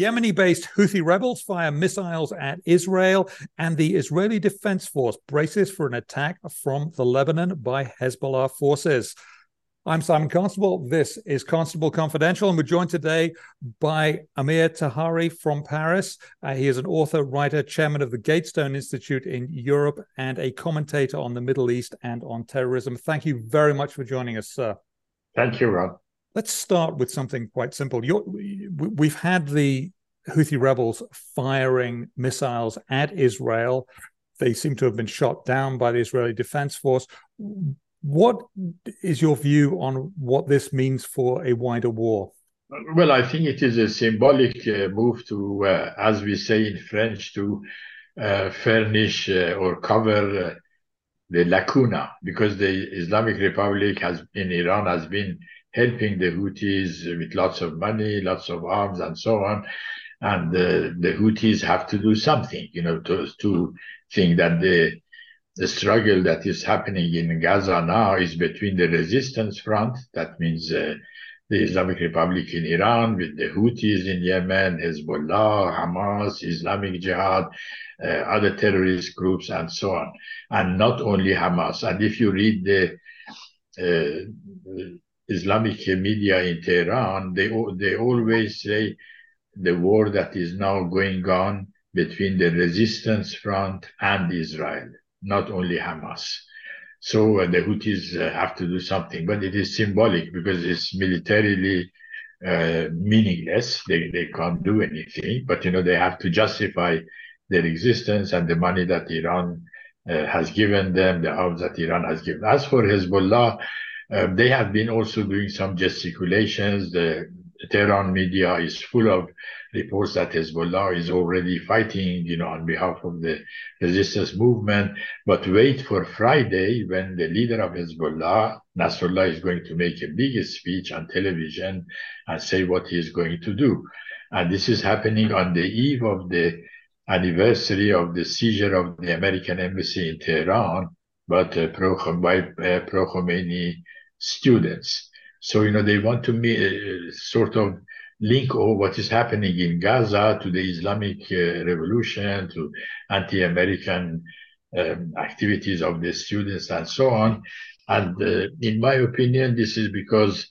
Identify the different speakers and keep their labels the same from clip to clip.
Speaker 1: Yemeni based Houthi rebels fire missiles at Israel, and the Israeli Defense Force braces for an attack from the Lebanon by Hezbollah forces. I'm Simon Constable. This is Constable Confidential, and we're joined today by Amir Taheri from Paris. Uh, he is an author, writer, chairman of the Gatestone Institute in Europe, and a commentator on the Middle East and on terrorism. Thank you very much for joining us, sir.
Speaker 2: Thank you, Rob.
Speaker 1: Let's start with something quite simple. You're, we've had the Houthi rebels firing missiles at Israel. They seem to have been shot down by the Israeli Defense Force. What is your view on what this means for a wider war?
Speaker 2: Well, I think it is a symbolic uh, move to, uh, as we say in French, to uh, furnish uh, or cover uh, the lacuna, because the Islamic Republic has in Iran has been helping the Houthis with lots of money, lots of arms, and so on. And uh, the Houthis have to do something, you know, to, to think that the the struggle that is happening in Gaza now is between the resistance front, that means uh, the Islamic Republic in Iran, with the Houthis in Yemen, Hezbollah, Hamas, Islamic Jihad, uh, other terrorist groups, and so on. And not only Hamas. And if you read the uh, Islamic media in Tehran, they, they always say the war that is now going on between the resistance front and Israel not only Hamas. So uh, the Houthis uh, have to do something, but it is symbolic because it's militarily uh, meaningless. They, they can't do anything, but you know they have to justify their existence and the money that Iran uh, has given them, the arms that Iran has given. As for Hezbollah, uh, they have been also doing some gesticulations. The Tehran media is full of reports that Hezbollah is already fighting, you know, on behalf of the resistance movement. But wait for Friday when the leader of Hezbollah, Nasrallah, is going to make a big speech on television and say what he is going to do. And this is happening on the eve of the anniversary of the seizure of the American embassy in Tehran, but uh, pro, by uh, pro students. So, you know, they want to uh, sort of link all what is happening in Gaza to the Islamic uh, revolution, to anti-American um, activities of the students and so on. And uh, in my opinion, this is because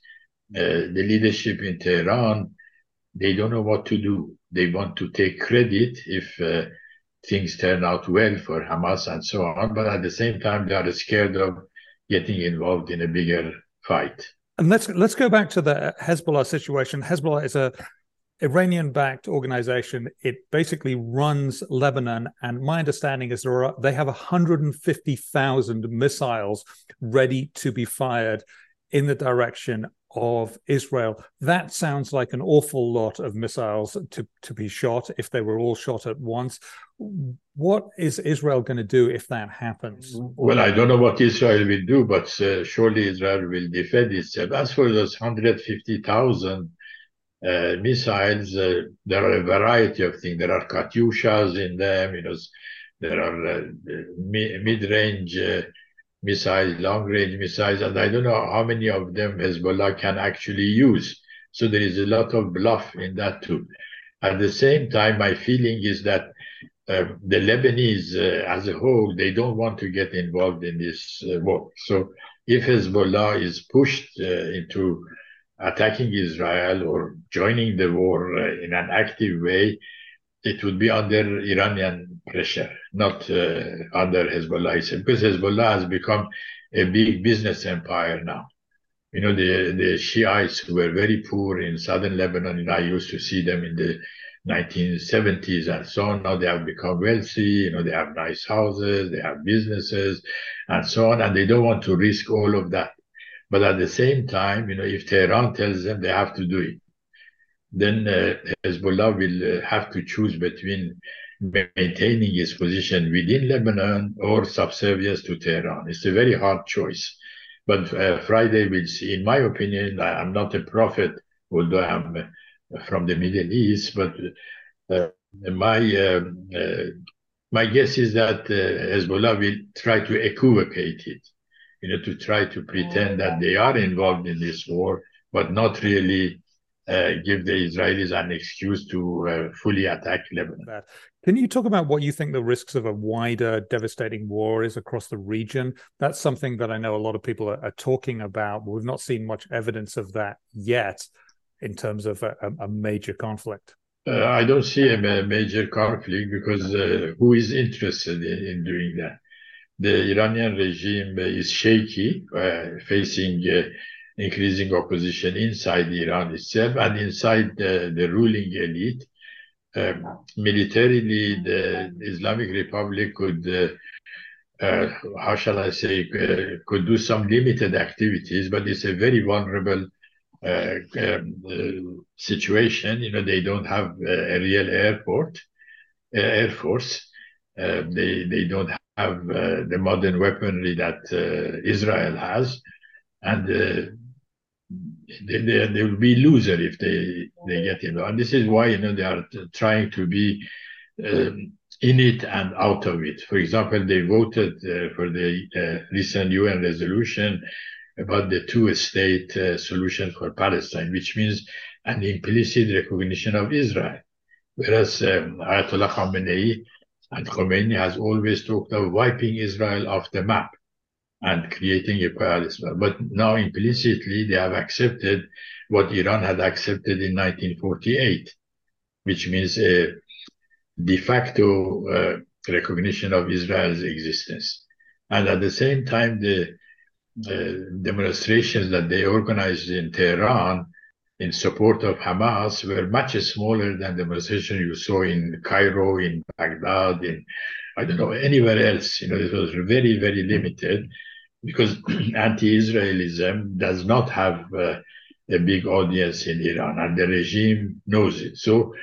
Speaker 2: uh, the leadership in Tehran, they don't know what to do. They want to take credit if uh, things turn out well for Hamas and so on. But at the same time, they are scared of getting involved in a bigger fight.
Speaker 1: And let's let's go back to the Hezbollah situation. Hezbollah is a Iranian-backed organization. It basically runs Lebanon, and my understanding is there are, they have 150,000 missiles ready to be fired in the direction of Israel. That sounds like an awful lot of missiles to, to be shot if they were all shot at once. What is Israel going to do if that happens?
Speaker 2: Well, I don't know what Israel will do, but uh, surely Israel will defend itself. As for those 150,000 uh, missiles, uh, there are a variety of things. There are Katyushas in them, you know, there are uh, mid-range uh, missiles, long range missiles, and I don't know how many of them Hezbollah can actually use. So there is a lot of bluff in that too. At the same time, my feeling is that uh, the Lebanese uh, as a whole, they don't want to get involved in this uh, war. So if Hezbollah is pushed uh, into attacking Israel or joining the war uh, in an active way, it would be under Iranian pressure, not uh, under Hezbollah. Because Hezbollah has become a big business empire now. You know, the, the Shiites were very poor in southern Lebanon, and I used to see them in the 1970s and so on. Now they have become wealthy, you know, they have nice houses, they have businesses and so on, and they don't want to risk all of that. But at the same time, you know, if Tehran tells them they have to do it, then uh, Hezbollah will uh, have to choose between maintaining its position within Lebanon or subservience to Tehran. It's a very hard choice. But uh, Friday we'll see. In my opinion, I, am not a prophet, although I'm uh, from the Middle East, but uh, my um, uh, my guess is that Hezbollah will try to equivocate it, you know, to try to pretend that they are involved in this war, but not really uh, give the Israelis an excuse to uh, fully attack Lebanon.
Speaker 1: Can you talk about what you think the risks of a wider, devastating war is across the region? That's something that I know a lot of people are, are talking about. We've not seen much evidence of that yet in terms of a, a major conflict.
Speaker 2: Uh, I don't see a major conflict because uh, who is interested in, in, doing that? The Iranian regime is shaky, uh, facing uh, increasing opposition inside Iran itself and inside the, the ruling elite. Um, militarily, the Islamic Republic could, uh, uh, how shall I say, uh, could do some limited activities, but it's a very vulnerable uh, um, uh, situation. You know, they don't have a real airport, air force. they they don't have the modern weaponry that Israel has, and they, they, they, will be loser if they they get involved. And this is why you know they are trying to be um, in it and out of it. For example, they voted uh, for the uh, recent UN resolution about the two-state uh, solution for Palestine, which means an implicit recognition of Israel. Whereas um, Ayatollah Khamenei and Khomeini has always talked of wiping Israel off the map and creating a Palestine. But now implicitly they have accepted what Iran had accepted in 1948, which means a de facto uh, recognition of Israel's existence. And at the same time, the demonstrations that they organized in Tehran in support of Hamas were much smaller than the demonstrations you saw in Cairo, in Baghdad, in I don't know anywhere else. You know, it was very, very limited because anti-Israelism does not have uh, a big audience in Iran, and the regime knows it. So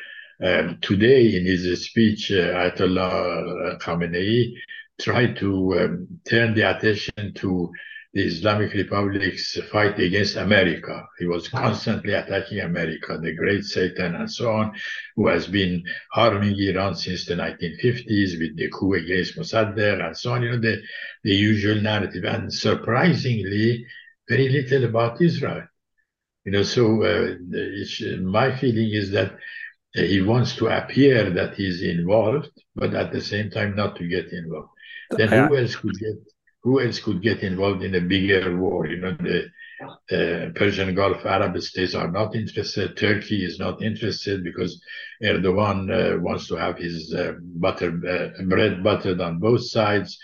Speaker 2: um, today, in his speech, uh, Ayatollah Khamenei tried to um, turn the attention to the Islamic Republic's fight against America. He was constantly attacking America, the great Satan and so on, who has been harming Iran since the 1950s with the coup against Mossadegh and so on, you know, the, the usual narrative. And surprisingly, very little about Israel. You know, so uh, my feeling is that uh, he wants to appear that he's involved, but at the same time not to get involved. Then who else could get who else could get involved in a bigger war? You know, the uh, Persian Gulf Arab states are not interested. Turkey is not interested because Erdogan uh, wants to have his uh, butter uh, bread buttered on both sides.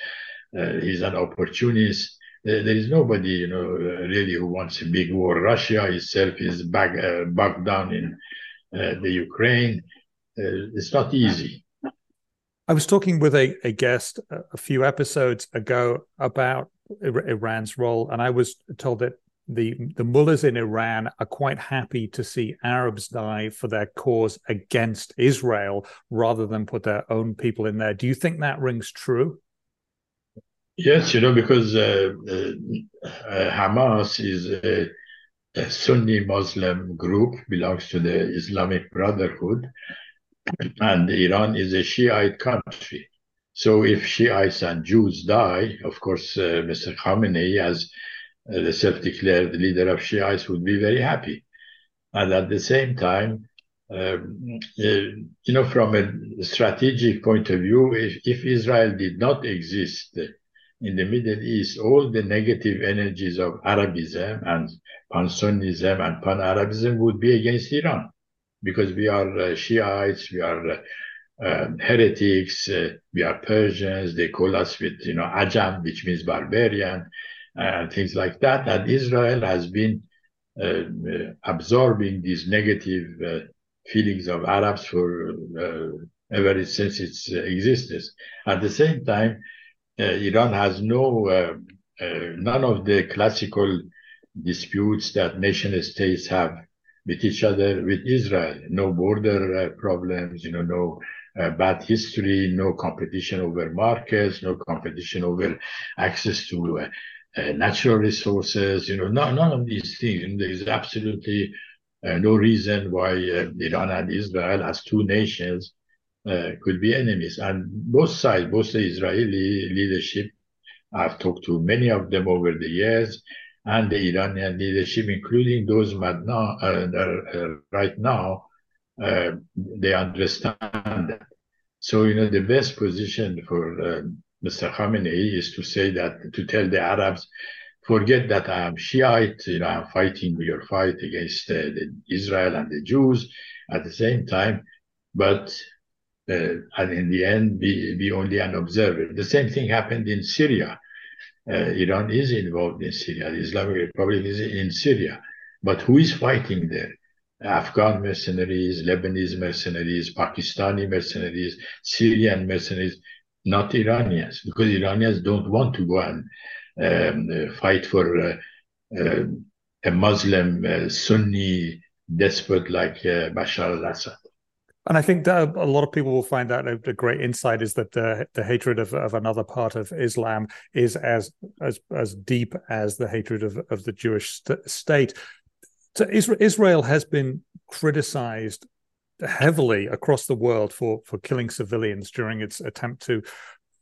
Speaker 2: Uh, he's an opportunist. there is nobody, you know, really who wants a big war. Russia itself is back, uh, back down in the Ukraine. it's not easy.
Speaker 1: I was talking with a, a guest a few episodes ago about Iran's role, and I was told that the the mullahs in Iran are quite happy to see Arabs die for their cause against Israel rather than put their own people in there. Do you think that rings true?
Speaker 2: Yes, you know, because uh, uh, uh Hamas is a, a Sunni Muslim group, belongs to the Islamic Brotherhood, and Iran is a Shiite country. So if Shiites and Jews die, of course, uh, Mr. Khamenei, as uh, the self-declared leader of Shiites, would be very happy. And at the same time, um, uh, you know, from a strategic point of view, if, if Israel did not exist in the Middle East, all the negative energies of Arabism and pan-Sunnism and pan-Arabism would be against Iran because we are uh, Shiites, we are uh, um, heretics, uh, we are Persians. They call us with, you know, Ajam, which means barbarian, uh, and things like that. And Israel has been uh, uh, absorbing these negative feelings of Arabs for ever since its existence. At the same time, Iran has no none of the classical disputes that nation states have with each other, with Israel. No border uh, problems, you know, no uh, bad history, no competition over markets, no competition over access to uh, uh natural resources, you know, no, none of these things. And there is absolutely uh, no reason why uh, Iran and Israel, as two nations, could be enemies. And both sides, both the Israeli leadership, I've talked to many of them over the years, and the Iranian leadership, including those now, uh, uh, right now, uh, they understand that. So, you know, the best position for uh, Mr. Khamenei is to say that, to tell the Arabs, forget that I am Shiite, you know, I'm fighting your fight against uh, Israel and the Jews at the same time, but uh, and in the end be, be only an observer. The same thing happened in Syria. Uh, Iran is involved in Syria. The Islamic Republic is in Syria. But who is fighting there? Afghan mercenaries, Lebanese mercenaries, Pakistani mercenaries, Syrian mercenaries, not Iranians, because Iranians don't want to go and um, fight for uh, uh, a Muslim uh, Sunni despot like uh, Bashar al-Assad.
Speaker 1: And I think that a lot of people will find that a, great insight is that the, the hatred of, of another part of Islam is as as as deep as the hatred of, of the Jewish st- state. So Israel has been criticized heavily across the world for for killing civilians during its attempt to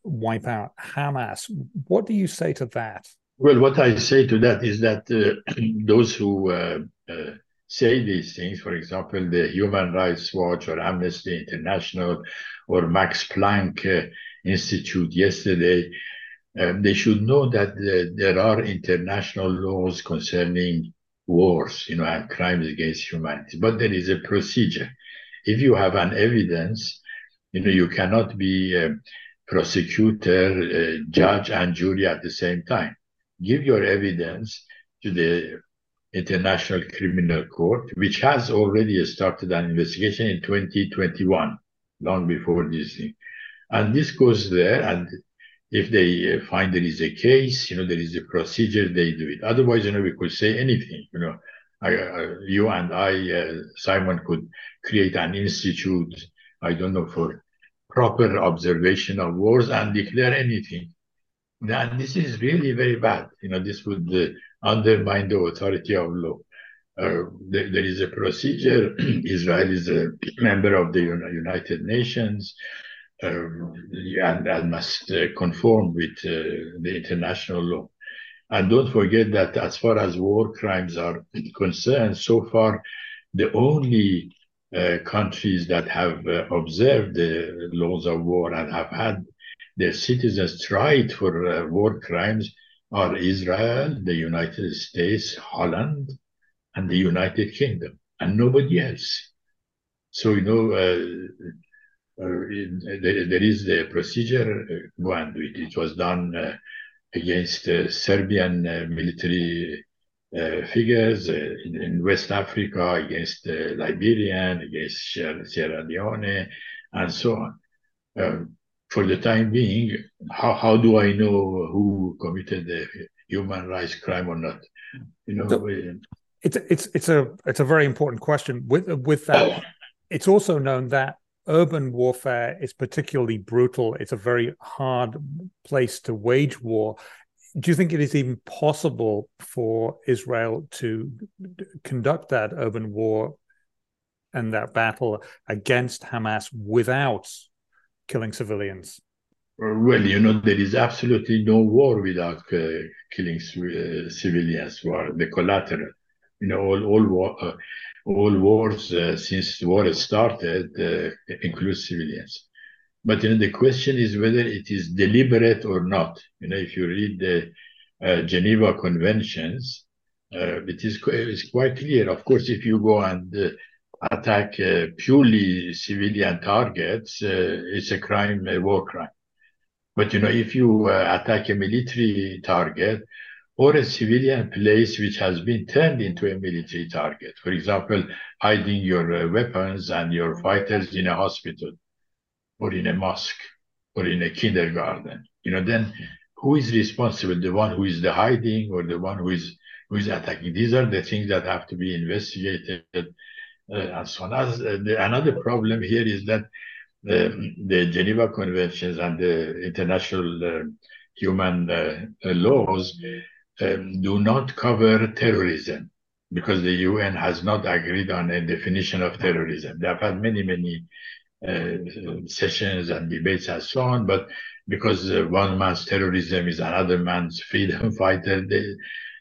Speaker 1: wipe out Hamas. What do you say to that?
Speaker 2: Well, what I say to that is that uh, those who uh, uh, say these things, for example, the Human Rights Watch or Amnesty International or Max Planck uh, Institute yesterday, um, they should know that uh, there are international laws concerning wars, you know, and crimes against humanity. But there is a procedure. If you have an evidence, you know, you cannot be a prosecutor, a judge, and jury at the same time. Give your evidence to the International Criminal Court, which has already started an investigation in 2021, long before this thing. And this goes there, and if they uh, find there is a case, you know, there is a procedure, they do it. Otherwise, you know, we could say anything, you know. I, uh, you and I, uh, Simon, could create an institute, I don't know, for proper observation of wars and declare anything. And this is really very bad. You know, this would uh, undermine the authority of law. Uh, there, is a procedure. Israel is a member of the United Nations um, and, and, must uh, conform with uh, the international law. And don't forget that as far as war crimes are concerned, so far, the only uh, countries that have uh, observed the laws of war and have had their citizens tried for uh, war crimes are Israel, the United States, Holland, and the United Kingdom, and nobody else. So, you know, uh, uh, there, there is the procedure, uh, and it. It was done uh, against uh, Serbian uh, military figures in, in, West Africa, against Liberian, against Sierra Leone, and so on. Um, for the time being, how, how do I know who committed the human rights crime or not? You know, so
Speaker 1: it's it's it's a it's a very important question. With with that, it's also known that urban warfare is particularly brutal. It's a very hard place to wage war. Do you think it is even possible for Israel to conduct that urban war and that battle against Hamas without killing civilians?
Speaker 2: Well, you know, there is absolutely no war without uh, killing uh, civilians who are the collateral. You know, all all war, uh, all wars uh, since the war has started uh, include civilians. But you know, the question is whether it is deliberate or not. You know, if you read the uh, Geneva Conventions, it is it's quite clear. Of course, if you go and attack uh, purely civilian targets, uh, it's a crime, a war crime. But you know, if you uh, attack a military target or a civilian place which has been turned into a military target, for example, hiding your weapons and your fighters in a hospital or in a mosque or in a kindergarten, you know, then who is responsible? The one who is the hiding or the one who is who is attacking? These are the things that have to be investigated uh, and so on. As, uh, the, another problem here is that the, the Geneva Conventions and the international uh, human laws um, do not cover terrorism because the UN has not agreed on a definition of terrorism. They have had many, many uh, sessions and debates and so on, but because uh, one man's terrorism is another man's freedom fighter, they,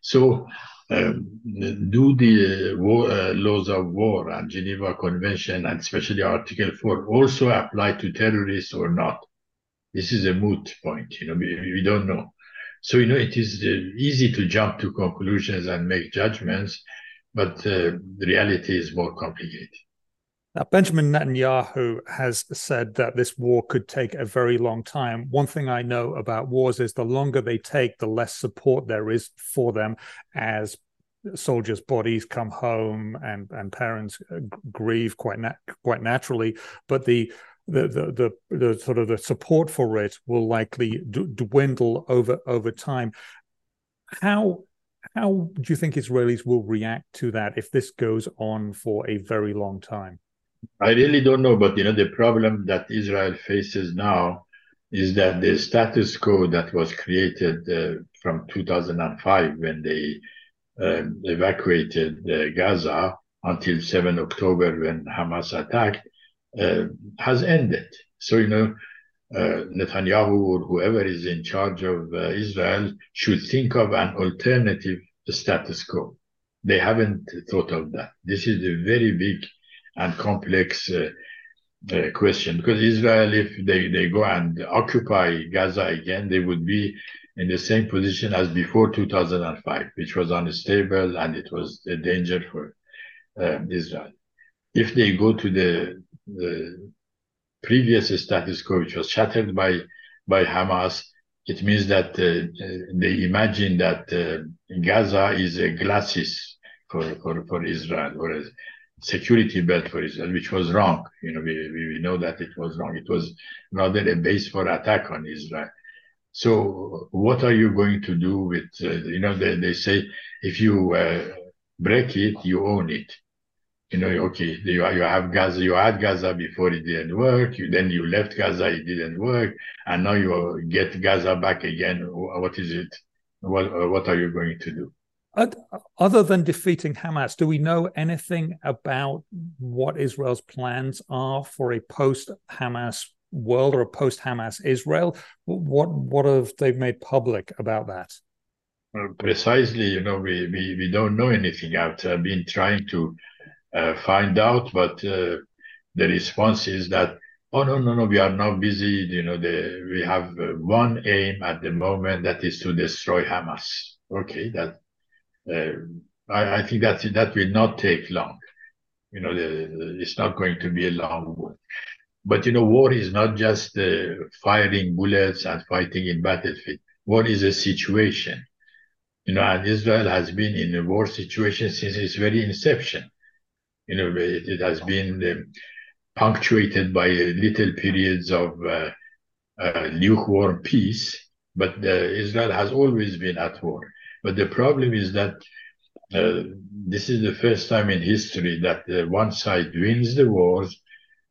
Speaker 2: So, um, do the war, uh, laws of war and Geneva Convention, and especially Article 4, also apply to terrorists or not? This is a moot point. You know, we, we don't know. So, you know, it is uh, easy to jump to conclusions and make judgments, but uh, the reality is more complicated.
Speaker 1: Now, Benjamin Netanyahu has said that this war could take a very long time. One thing I know about wars is the longer they take, the less support there is for them as soldiers' bodies come home and and parents uh, grieve quite nat- quite naturally. But the the, the the the sort of the support for it will likely d- dwindle over over time. How how do you think Israelis will react to that if this goes on for a very long time?
Speaker 2: I really don't know, but you know, the problem that Israel faces now is that the status quo that was created uh, from 2005 when they um, evacuated uh, Gaza until 7 October when Hamas attacked uh, has ended. So, you know, uh, Netanyahu or whoever is in charge of uh, Israel should think of an alternative status quo. They haven't thought of that. This is a very big and complex uh, uh, question because Israel, if they, they go and occupy Gaza again, they would be in the same position as before 2005, which was unstable and it was a danger for uh, Israel. If they go to the, the previous status quo, which was shattered by by Hamas, it means that uh, they imagine that uh, Gaza is a glacis for, for, for Israel, or security belt for Israel, which was wrong. You know, we, we know that it was wrong. It was rather a base for attack on Israel. So what are you going to do with, uh, you know, they, they say if you uh, break it, you own it. You know, okay, you, you have Gaza, you had Gaza before it didn't work. You, then you left Gaza, it didn't work. And now you get Gaza back again. What is it? What, what are you going to do?
Speaker 1: Other than defeating Hamas, do we know anything about what Israel's plans are for a post-Hamas world or a post-Hamas Israel? What what have they made public about that?
Speaker 2: Well, precisely, you know, we, we, we don't know anything. I've been trying to uh, find out, but uh, the response is that, oh, no, no, no, we are not busy. You know, the, we have uh, one aim at the moment that is to destroy Hamas. Okay, that I, I, think that that will not take long. You know, it's not going to be a long war. But you know, war is not just uh, firing bullets and fighting in battlefield. War is a situation. You know, and Israel has been in a war situation since its very inception. You know, it, it has been um, punctuated by little periods of uh, uh, lukewarm peace, but uh, Israel has always been at war. But the problem is that uh, this is the first time in history that uh, one side wins the wars,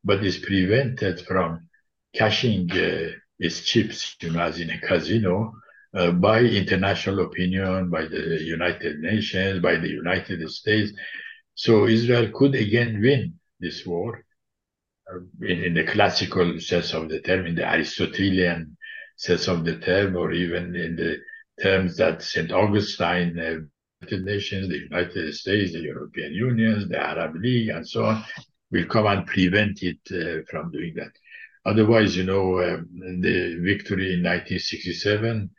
Speaker 2: but is prevented from cashing uh, its chips, you know, as in a casino, uh, by international opinion, by the United Nations, by the United States. So Israel could again win this war uh, in, in the classical sense of the term, in the Aristotelian sense of the term, or even in the terms that St. Augustine, uh, United Nations, the United States, the European Union, the Arab League, and so on, will come and prevent it uh, from doing that. Otherwise, you know, um, the victory in 1967,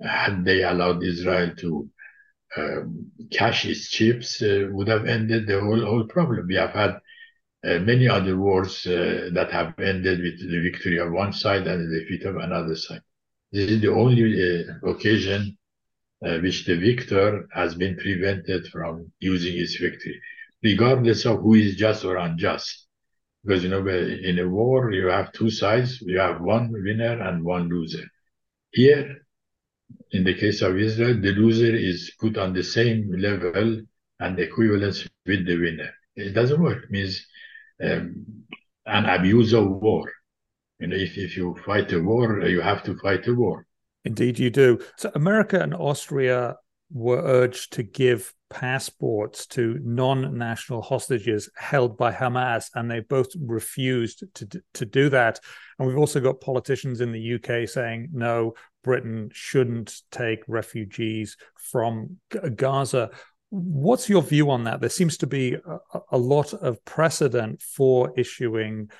Speaker 2: had they allowed Israel to um, cash its chips, uh, would have ended the whole whole problem. We have had uh, many other wars uh, that have ended with the victory of one side and the defeat of another side. This is the only uh, occasion uh, which the victor has been prevented from using his victory, regardless of who is just or unjust. Because, you know, in a war, you have two sides, you have one winner and one loser. Here, in the case of Israel, the loser is put on the same level and equivalence with the winner. It doesn't work. It means um, an abuse of war. You know, if, if you fight a war, you have to fight a war.
Speaker 1: Indeed, you do. So, America and Austria were urged to give passports to non-national hostages held by Hamas, and they both refused to to do that. And we've also got politicians in the UK saying, "No, Britain shouldn't take refugees from Gaza. What's your view on that? There seems to be a, a lot of precedent for issuing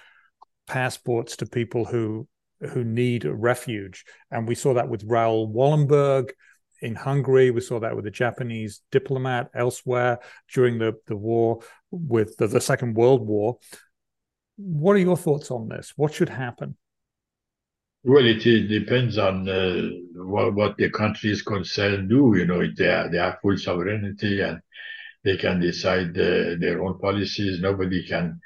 Speaker 1: passports to people who who need refuge, and we saw that with Raoul Wallenberg in Hungary. We saw that with a Japanese diplomat elsewhere during the, the war with the, the Second World War. What are your thoughts on this? What should happen?
Speaker 2: Well, it, depends on uh, what, what the country is concerned do. You know, they, they have full sovereignty and they can decide uh, their own policies. Nobody can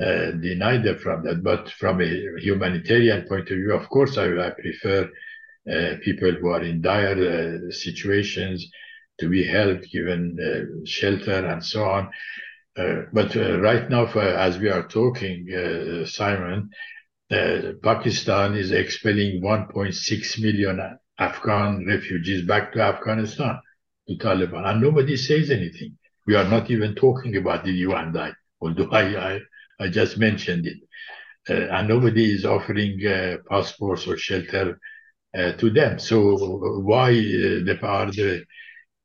Speaker 2: uh, deny them from that. But from a humanitarian point of view, of course, I, I prefer uh, people who are in dire uh, situations to be helped, given uh, shelter and so on. but right now, for, as we are talking, Simon, Pakistan is expelling 1.6 million Afghan refugees back to Afghanistan, to Taliban, and nobody says anything. We are not even talking about the UN, although I, I, I just mentioned it. Uh, and nobody is offering uh, passports or shelter uh, to them. So why uh, the, are the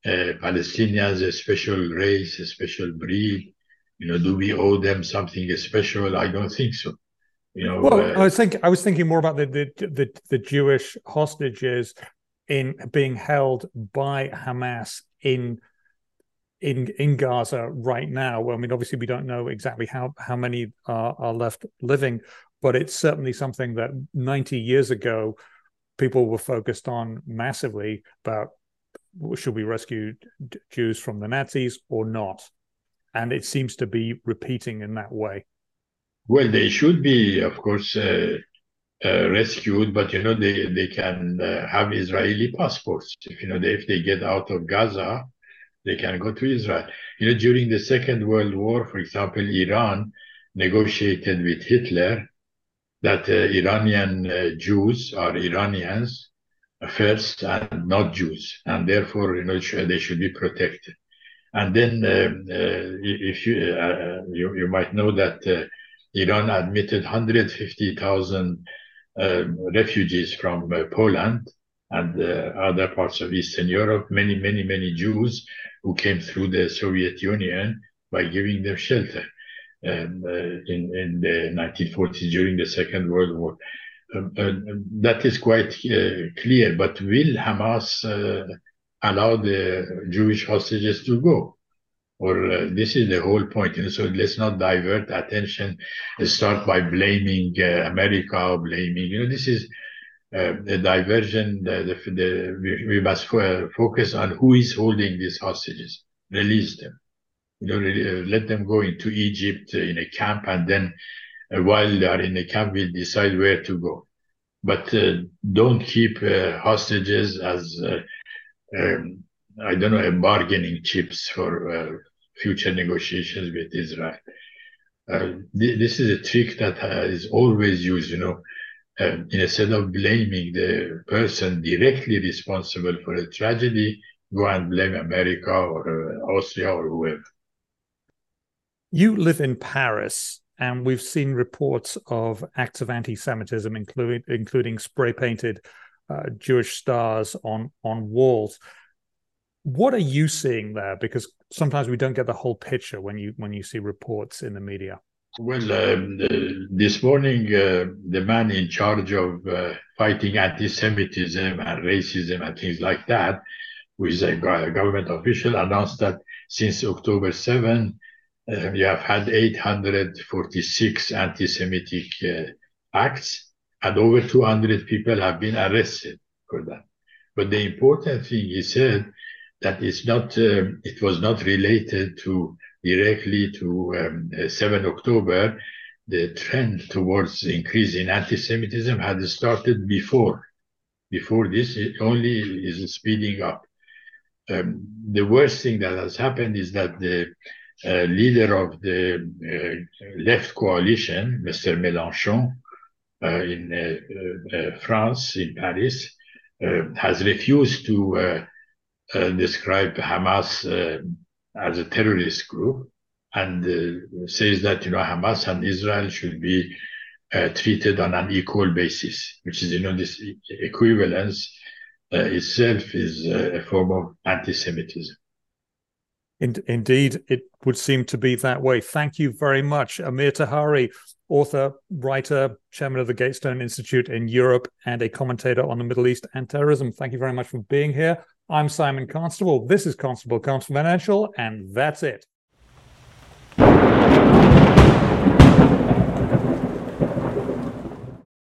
Speaker 2: uh, Palestinians a special race, a special breed? You know, do we owe them something special? I don't think so. You know,
Speaker 1: well, I was thinking I was thinking more about the, the the the Jewish hostages in being held by Hamas in in in Gaza right now. I mean, obviously, we don't know exactly how how many are, are left living, but it's certainly something that 90 years ago people were focused on massively about should we rescue Jews from the Nazis or not? And it seems to be repeating in that way.
Speaker 2: Well, they should be, of course, uh, uh, rescued, but you know they they can uh, have Israeli passports. If you know they, if they get out of Gaza, they can go to Israel. You know, during the Second World War, for example, Iran negotiated with Hitler that uh, Iranian uh, Jews are Iranians first and not Jews, and therefore you know they should be protected. And then um, uh, if you, uh, you, you might know that uh, Iran admitted 150,000 um, refugees from uh, Poland and other parts of Eastern Europe, many, many, many Jews who came through the Soviet Union by giving them shelter um, uh, in, in the 1940s during the Second World War. Um, uh, that is quite uh, clear. But will Hamas allow the Jewish hostages to go? Or uh, this is the whole point. Know, so let's not divert attention. Start by blaming uh, America or blaming. You know, this is uh, the diversion. The, the, the we, we, must focus on who is holding these hostages. Release them you know, uh, let them go into Egypt uh, in a camp, and then uh, while they are in the camp, we decide where to go. But don't keep hostages as um, I don't know, bargaining chips for future negotiations with Israel. Uh, th this is a trick that uh, is always used, you know, uh, instead of blaming the person directly responsible for a tragedy, go and blame America or Austria or whoever.
Speaker 1: You live in Paris, and we've seen reports of acts of anti-Semitism, including including spray painted uh, Jewish stars on on walls. What are you seeing there? Because sometimes we don't get the whole picture when you when you see reports in the media.
Speaker 2: Well, um, the, this morning, uh, the man in charge of uh, fighting anti-Semitism and racism and things like that, who is a government official, announced that since October 7, uh, you have had 846 anti-Semitic uh, acts, and over 200 people have been arrested for that. But the important thing he said that it's not, um, it was not related to directly to um, uh, 7 October. The trend towards increasing anti-Semitism had started before. Before this, it only is speeding up. Um, the worst thing that has happened is that the uh, leader of the uh, left coalition, Mr. Mélenchon, uh, in France, in Paris, has refused to describe Hamas as a terrorist group and says that you know Hamas and Israel should be uh, treated on an equal basis, which is, you know, this equivalence uh, itself is uh, a form of anti-Semitism.
Speaker 1: indeed, it would seem to be that way. Thank you very much, Amir Taheri, author, writer, chairman of the Gatestone Institute in Europe, and a commentator on the Middle East and terrorism. Thank you very much for being here. I'm Simon Constable. This is Constable Constable Financial, and that's it.